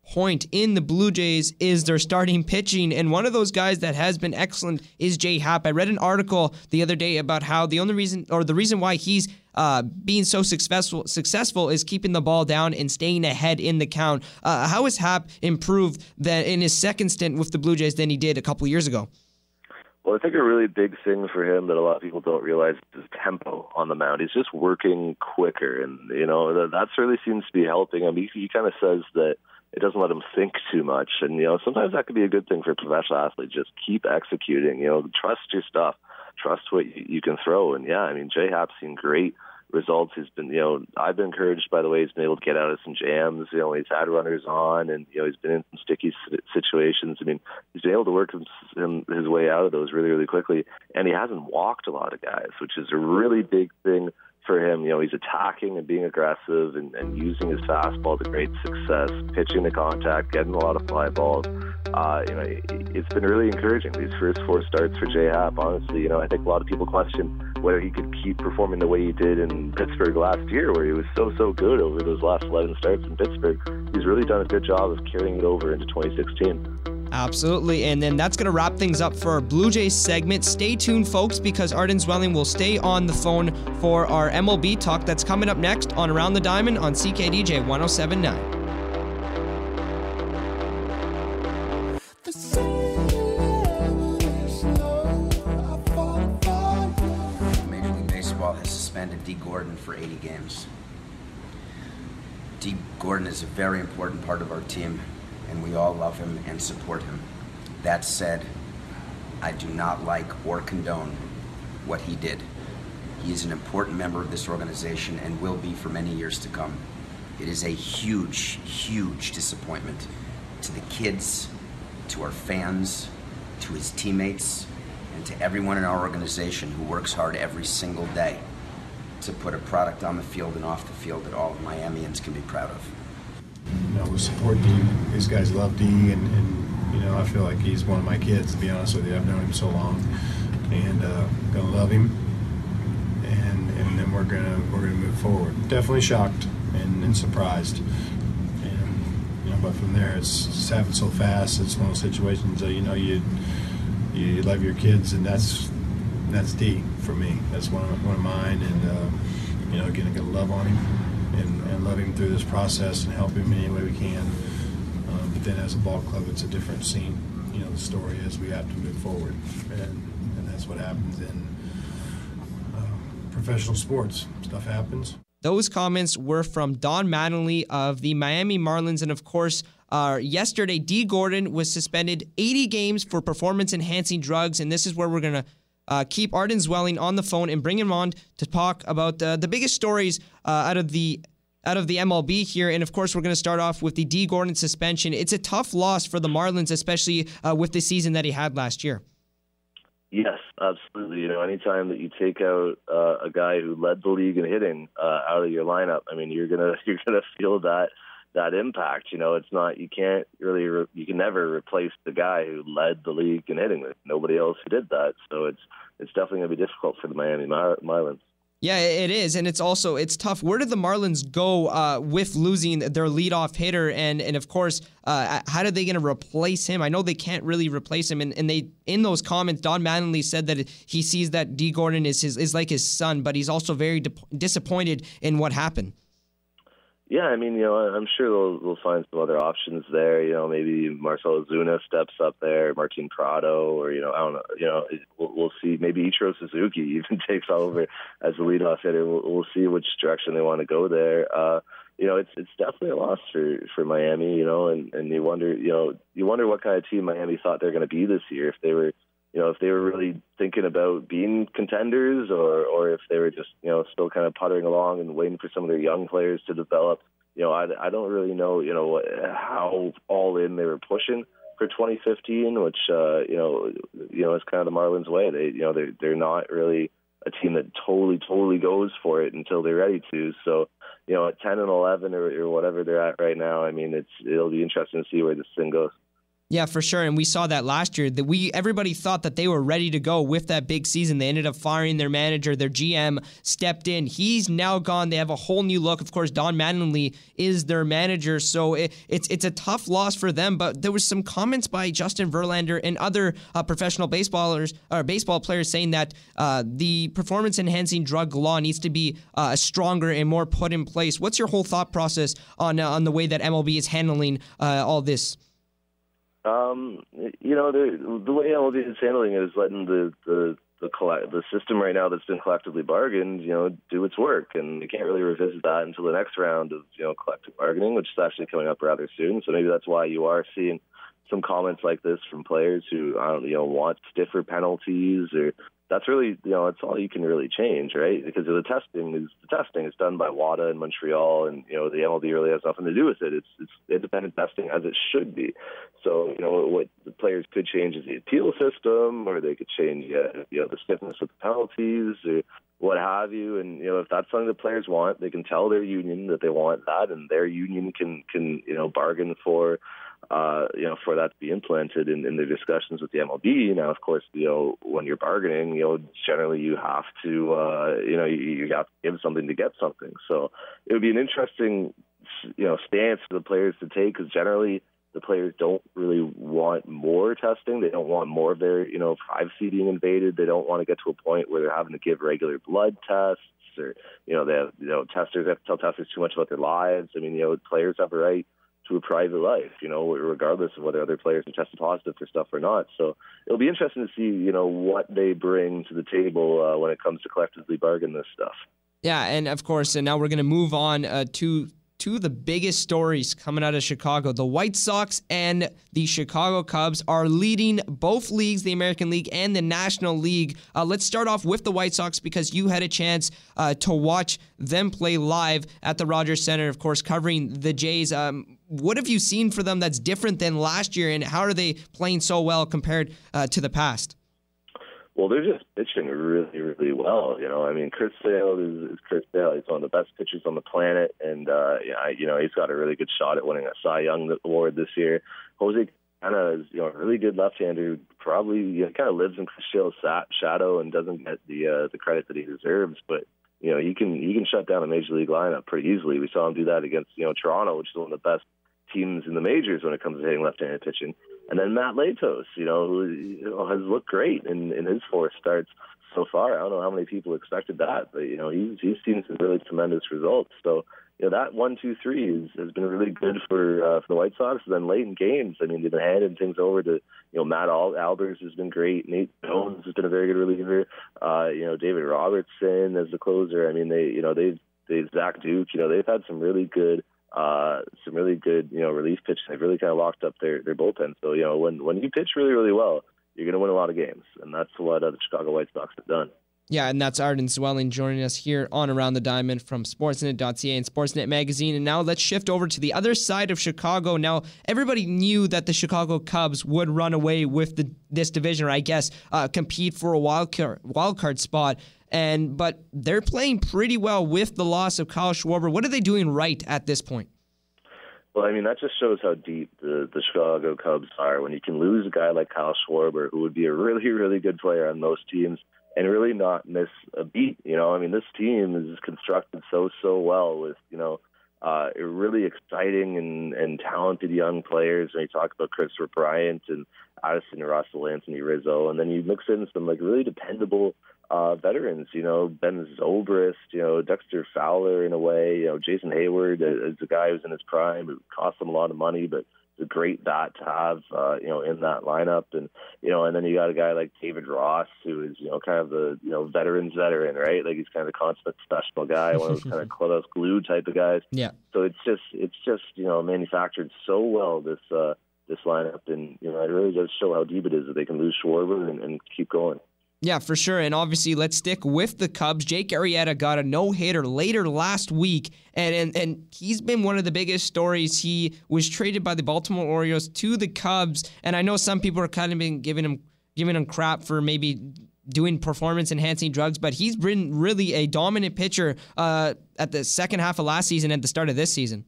point in the Blue Jays is their starting pitching. And one of those guys that has been excellent is J.A. Happ. I read an article the other day about how the only reason or the reason why he's uh, being so successful successful is keeping the ball down and staying ahead in the count. Uh, how has Happ improved that in his second stint with the Blue Jays than he did a couple years ago? Well, I think a really big thing for him that a lot of people don't realize is tempo on the mound. He's just working quicker, and you know that, that really seems to be helping him. He, he kind of says that it doesn't let him think too much. And, you know, sometimes that could be a good thing for a professional athlete. Just keep executing, you know, trust your stuff, trust what you, you can throw. And yeah, I mean, J.A. Happ's seen great results. He's been, you know, I've been encouraged by the way he's been able to get out of some jams. You know, he's had runners on, and you know, he's been in some sticky situations. I mean, he's been able to work his, his way out of those really, really quickly, and he hasn't walked a lot of guys, which is a really big thing for him. You know, he's attacking and being aggressive and, and using his fastball to great success, pitching the contact, getting a lot of fly balls. Uh, you know, it's been really encouraging these first four starts for J.A. Happ. Honestly, you know, I think a lot of people question whether he could keep performing the way he did in Pittsburgh last year, where he was so so good over those last 11 starts in Pittsburgh. He's really done a good job of carrying it over into 2016. Absolutely. And then that's going to wrap things up for our Blue Jays segment. Stay tuned, folks, because Arden Zwelling will stay on the phone for our MLB talk that's coming up next on Around the Diamond on CKDJ 1079. suspended Dee Gordon for 80 games. Dee Gordon is a very important part of our team, and we all love him and support him. That said, I do not like or condone what he did. He is an important member of this organization and will be for many years to come. It is a huge, huge disappointment to the kids, to our fans, to his teammates, and to everyone in our organization who works hard every single day to put a product on the field and off the field that all Miamians can be proud of. You know, support Dee. These guys love Dee, and, and, you know, I feel like he's one of my kids. To be honest with you, I've known him so long, and uh, gonna love him, and and then we're gonna we're gonna move forward. Definitely shocked and, and surprised, and you know, but from there, it's just happened so fast. It's one of those situations that you know you you love your kids, and that's that's Dee for me. That's one of one of mine, and uh, you know, again, I got love on him and, and love him through this process and help him any way we can. Uh, but then, as a ball club, it's a different scene. You know, the story is we have to move forward, and and that's what happens in uh, professional sports. Stuff happens. Those comments were from Don Mattingly of the Miami Marlins, and of course. Uh, yesterday, Dee Gordon was suspended 80 games for performance enhancing drugs, and this is where we're going to uh, keep Arden Zwelling on the phone and bring him on to talk about uh, the biggest stories uh, out of the out of the MLB here. And of course, we're going to start off with the Dee Gordon suspension. It's a tough loss for the Marlins, especially uh, with the season that he had last year. Yes, absolutely. You know, anytime that you take out uh, a guy who led the league in hitting uh, out of your lineup, I mean, you're gonna you're gonna feel that that impact. You know, it's not you can't really re- you can never replace the guy who led the league in hitting. There's nobody else who did that, so it's it's definitely going to be difficult for the Miami Mar- Marlins. Yeah, it is, and it's also it's tough. Where did the Marlins go uh, with losing their leadoff hitter, and and of course, uh, how are they going to replace him? I know they can't really replace him, and, and they in those comments, Don Mattingly said that he sees that Dee Gordon is his is like his son, but he's also very di- disappointed in what happened. Yeah, I mean, you know, I'm sure they'll, they'll find some other options there. You know, maybe Marcell Ozuna steps up there, Martin Prado, or you know, I don't know. You know, we'll, we'll see. Maybe Ichiro Suzuki even takes over as the leadoff hitter. We'll, we'll see which direction they want to go there. Uh, you know, it's it's definitely a loss for for Miami. You know, and and you wonder, you know, you wonder what kind of team Miami thought they're going to be this year if they were you know, if they were really thinking about being contenders or, or if they were just, you know, still kind of puttering along and waiting for some of their young players to develop. You know, I, I don't really know, you know, how all in they were pushing for 2015, which, uh, you know, you know, is kind of the Marlins way. They, you know, they're, they're not really a team that totally, totally goes for it until they're ready to. So, you know, at 10 and 11 or, or whatever they're at right now, I mean, it's, it'll be interesting to see where this thing goes. Yeah, for sure. And we saw that last year that we everybody thought that they were ready to go with that big season. They ended up firing their manager, their GM stepped in. He's now gone. They have a whole new look. Of course, Don Mattingly is their manager, so it, it's it's a tough loss for them. But there was some comments by Justin Verlander and other uh, professional baseballers or baseball players saying that uh, the performance enhancing drug law needs to be uh, stronger and more put in place. What's your whole thought process on uh, on the way that MLB is handling uh, all this? Um, you know, the the way MLB is handling it is letting the the the collect, the system right now that's been collectively bargained, you know, do its work, and they can't really revisit that until the next round of you know collective bargaining, which is actually coming up rather soon. So maybe that's why you are seeing some comments like this from players who I don't you know want stiffer penalties or that's really you know that's all you can really change, right? Because the testing is the testing is done by WADA in Montreal, and you know the MLB really has nothing to do with it. It's it's independent testing as it should be. So you know what the players could change is the appeal system, or they could change yeah, you know the stiffness of the penalties, or what have you. And you know if that's something the players want, they can tell their union that they want that, and their union can can you know bargain for uh, you know, for that to be implemented in, in the discussions with the MLB. Now, of course, you know, when you're bargaining, you know, generally you have to, uh, you know, you, you have to give something to get something. So it would be an interesting, you know, stance for the players to take because generally the players don't really want more testing. They don't want more of their, you know, privacy being invaded. They don't want to get to a point where they're having to give regular blood tests or, you know, they have, you know, testers have to tell testers too much about their lives. I mean, you know, players have a right to a private life, you know, regardless of whether other players are tested positive for stuff or not. So it'll be interesting to see, you know, what they bring to the table uh, when it comes to collectively bargain this stuff. Yeah, and of course, and now we're going to move on uh, to two of the biggest stories coming out of Chicago. The White Sox and the Chicago Cubs are leading both leagues, the American League and the National League. Uh, let's start off with the White Sox because you had a chance uh, to watch them play live at the Rogers Centre, of course, covering the Jays. Um, what have you seen for them that's different than last year, and how are they playing so well compared uh, to the past? Well, they're just pitching really, really well. You know, I mean, Chris Sale is, is Chris Sale. He's one of the best pitchers on the planet, and uh, yeah, you know, he's got a really good shot at winning a Cy Young award this year. Jose Quintana is, you know, a really good left-hander who probably you know, kind of lives in Chris Sale's shadow and doesn't get the uh, the credit that he deserves. But you know, you can you can shut down a major league lineup pretty easily. We saw him do that against you know Toronto, which is one of the best teams in the majors when it comes to hitting left-handed pitching. And then Matt Latos, you know, who has looked great in, in his four starts so far. I don't know how many people expected that, but you know, he's he's seen some really tremendous results. So you know that one, two, three has been really good for uh, for the White Sox. And then late in games, I mean, they've been handing things over to you know Matt Al- Albers has been great. Nate Jones has been a very good reliever. Uh, you know, David Robertson as the closer. I mean, they you know they've they Zach Duke. You know, they've had some really good uh, some really good, you know, relief pitching. They've really kind of locked up their their bullpen. So you know, when when you pitch really really well, you're going to win a lot of games, and that's what uh, the Chicago White Sox have done. Yeah, and that's Arden Zwelling joining us here on Around the Diamond from Sportsnet.ca and Sportsnet Magazine. And now let's shift over to the other side of Chicago. Now, everybody knew that the Chicago Cubs would run away with the, this division, or I guess uh, compete for a wild card, wild card spot. And but they're playing pretty well with the loss of Kyle Schwarber. What are they doing right at this point? Well, I mean, that just shows how deep the, the Chicago Cubs are. When you can lose a guy like Kyle Schwarber, who would be a really, really good player on most teams, and really not miss a beat. You know, I mean, this team is constructed so, so well with, you know, uh, really exciting and, and talented young players. When you talk about Christopher Bryant and Addison Russell, Anthony Rizzo, and then you mix in some like really dependable uh, veterans, you know, Ben Zobrist, you know, Dexter Fowler in a way, you know, Jason Heyward is a guy who's in his prime. It cost him a lot of money, but it's a great bat to have, uh, you know, in that lineup. And, you know, and then you got a guy like David Ross, who is, you know, kind of the, you know, veterans veteran, right? Like he's kind of a consummate special guy, one of those kind of clubhouse glue type of guys. Yeah. So it's just, it's just, you know, manufactured so well, this, uh, this lineup. And, you know, it really does show how deep it is that they can lose Schwarber and, and keep going. Yeah, for sure. And obviously, let's stick with the Cubs. Jake Arrieta got a no hitter later last week, and, and and he's been one of the biggest stories. He was traded by the Baltimore Orioles to the Cubs, and I know some people are kind of been giving him giving him crap for maybe doing performance enhancing drugs, but he's been really a dominant pitcher uh, at the second half of last season and the start of this season.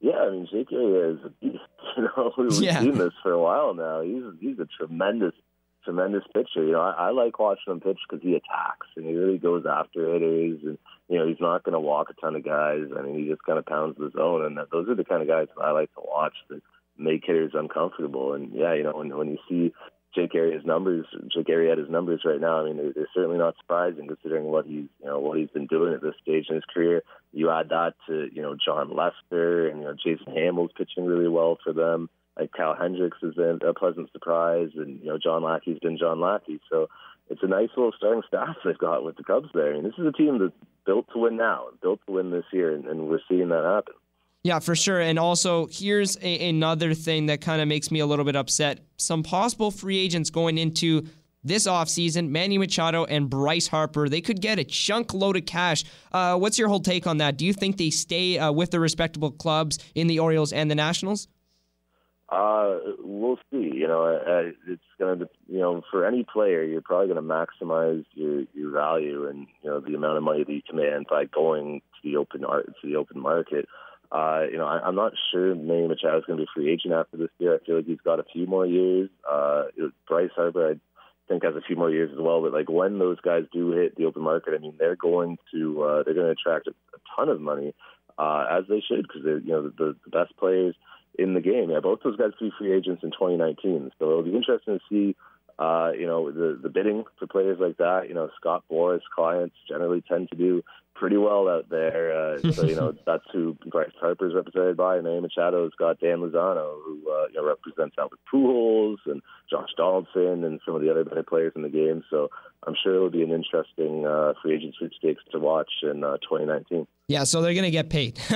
Yeah, I mean Jake Arrieta is a beast. You know, we've yeah. seen this for a while now. He's he's a tremendous tremendous pitcher. You know, I, I like watching him pitch because he attacks and he really goes after hitters, and you know he's not going to walk a ton of guys. I mean, he just kind of pounds the zone, and that, those are the kind of guys that I like to watch that make hitters uncomfortable. And yeah, you know, when when you see Jake Arrieta's numbers, Jake Arrieta's numbers right now, I mean, they're, they're certainly not surprising considering what he's you know what he's been doing at this stage in his career. You add that to you know Jon Lester and you know Jason Hammel's pitching really well for them like Kyle Hendricks has been a pleasant surprise, and you know John Lackey's been John Lackey. So it's a nice little starting staff they've got with the Cubs there. And this is a team that's built to win now, built to win this year, and, we're seeing that happen. Yeah, for sure. And also, here's a, another thing that kind of makes me a little bit upset. Some possible free agents going into this offseason, Manny Machado and Bryce Harper, they could get a chunk load of cash. Uh, what's your whole take on that? Do you think they stay uh, with the respectable clubs in the Orioles and the Nationals? Uh, we'll see. You know, it's going to, you know, for any player, you're probably going to maximize your your value and you know the amount of money that you command by going to the open art to the open market. Uh, you know, I, I'm not sure Manny Machado is going to be a free agent after this year. I feel like he's got a few more years. Uh, Bryce Harper, I think, has a few more years as well. But like when those guys do hit the open market, I mean, they're going to uh, they're going to attract a, a ton of money, uh, as they should, because they're you know the, the best players in the game. Yeah, both those guys could be free agents in 2019. So it'll be interesting to see uh, you know, the the bidding for players like that, you know, Scott Boras clients generally tend to do pretty well out there. Uh, so you know, that's who Bryce Harper is represented by. And Manny Machado's got Dan Lozano, who uh, you know represents Albert Pujols and Josh Donaldson and some of the other better players in the game. So I'm sure it'll be an interesting uh, free agent sweepstakes to watch in uh, 2019. Yeah, so they're gonna get paid.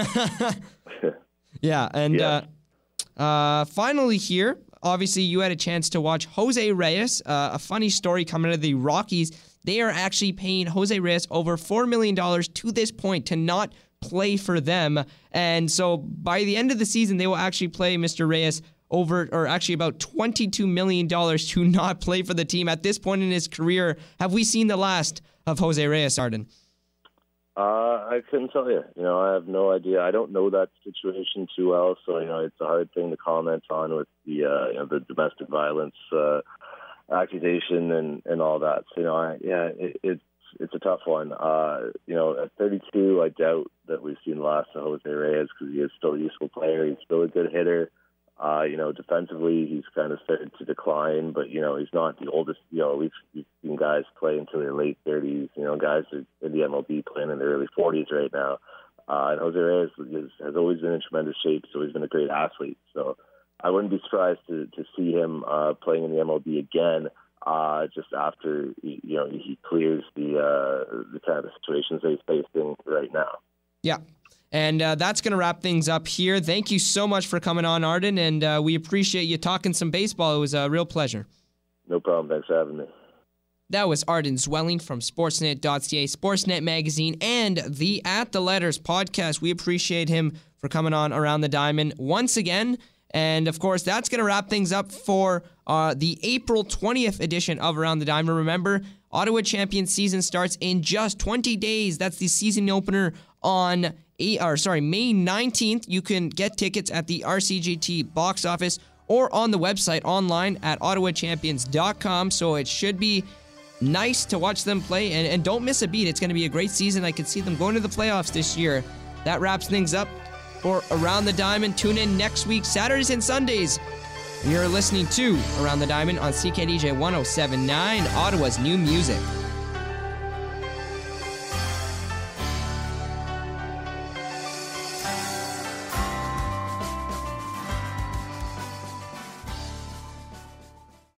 yeah, and Yeah. Uh, finally here, obviously you had a chance to watch Jose Reyes. Uh, a funny story coming out of the Rockies. They are actually paying Jose Reyes over four million dollars to this point to not play for them, and so by the end of the season, they will actually play Mr. Reyes over, or actually about twenty-two million dollars to not play for the team. At this point in his career, have we seen the last of Jose Reyes, Arden? Uh, I couldn't tell you. You know, I have no idea. I don't know that situation too well, so you know, it's a hard thing to comment on with the uh, you know the domestic violence uh, accusation and and all that. So you know, I, yeah, it, it's it's a tough one. Uh, you know, at 32, I doubt that we've seen the last of Jose Reyes because he is still a useful player. He's still a good hitter. Uh, you know, defensively, he's kind of started to decline, but, you know, he's not the oldest. You know, we've, we've seen guys play into their late 30s. You know, guys in the MLB playing in their early 40s right now. Uh, and Jose Reyes has always been in tremendous shape, so he's been a great athlete. So I wouldn't be surprised to, to see him uh, playing in the MLB again uh, just after, you know, he clears the, uh, the kind of situations that he's facing right now. Yeah. And uh, that's going to wrap things up here. Thank you so much for coming on, Arden, and uh, we appreciate you talking some baseball. It was a real pleasure. No problem. Thanks for having me. That was Arden Zwelling from Sportsnet.ca, Sportsnet Magazine, and the At the Letters podcast. We appreciate him for coming on Around the Diamond once again. And of course, that's going to wrap things up for uh, the April 20th edition of Around the Diamond. Remember, Ottawa Champions season starts in just 20 days. That's the season opener on eight, or sorry, May 19th. You can get tickets at the RCGT box office or on the website online at ottawachampions.com. So it should be nice to watch them play and, and don't miss a beat. It's going to be a great season. I could see them going to the playoffs this year. That wraps things up for Around the Diamond. Tune in next week, Saturdays and Sundays. You're listening to Around the Diamond on CKDJ 1079, Ottawa's new music.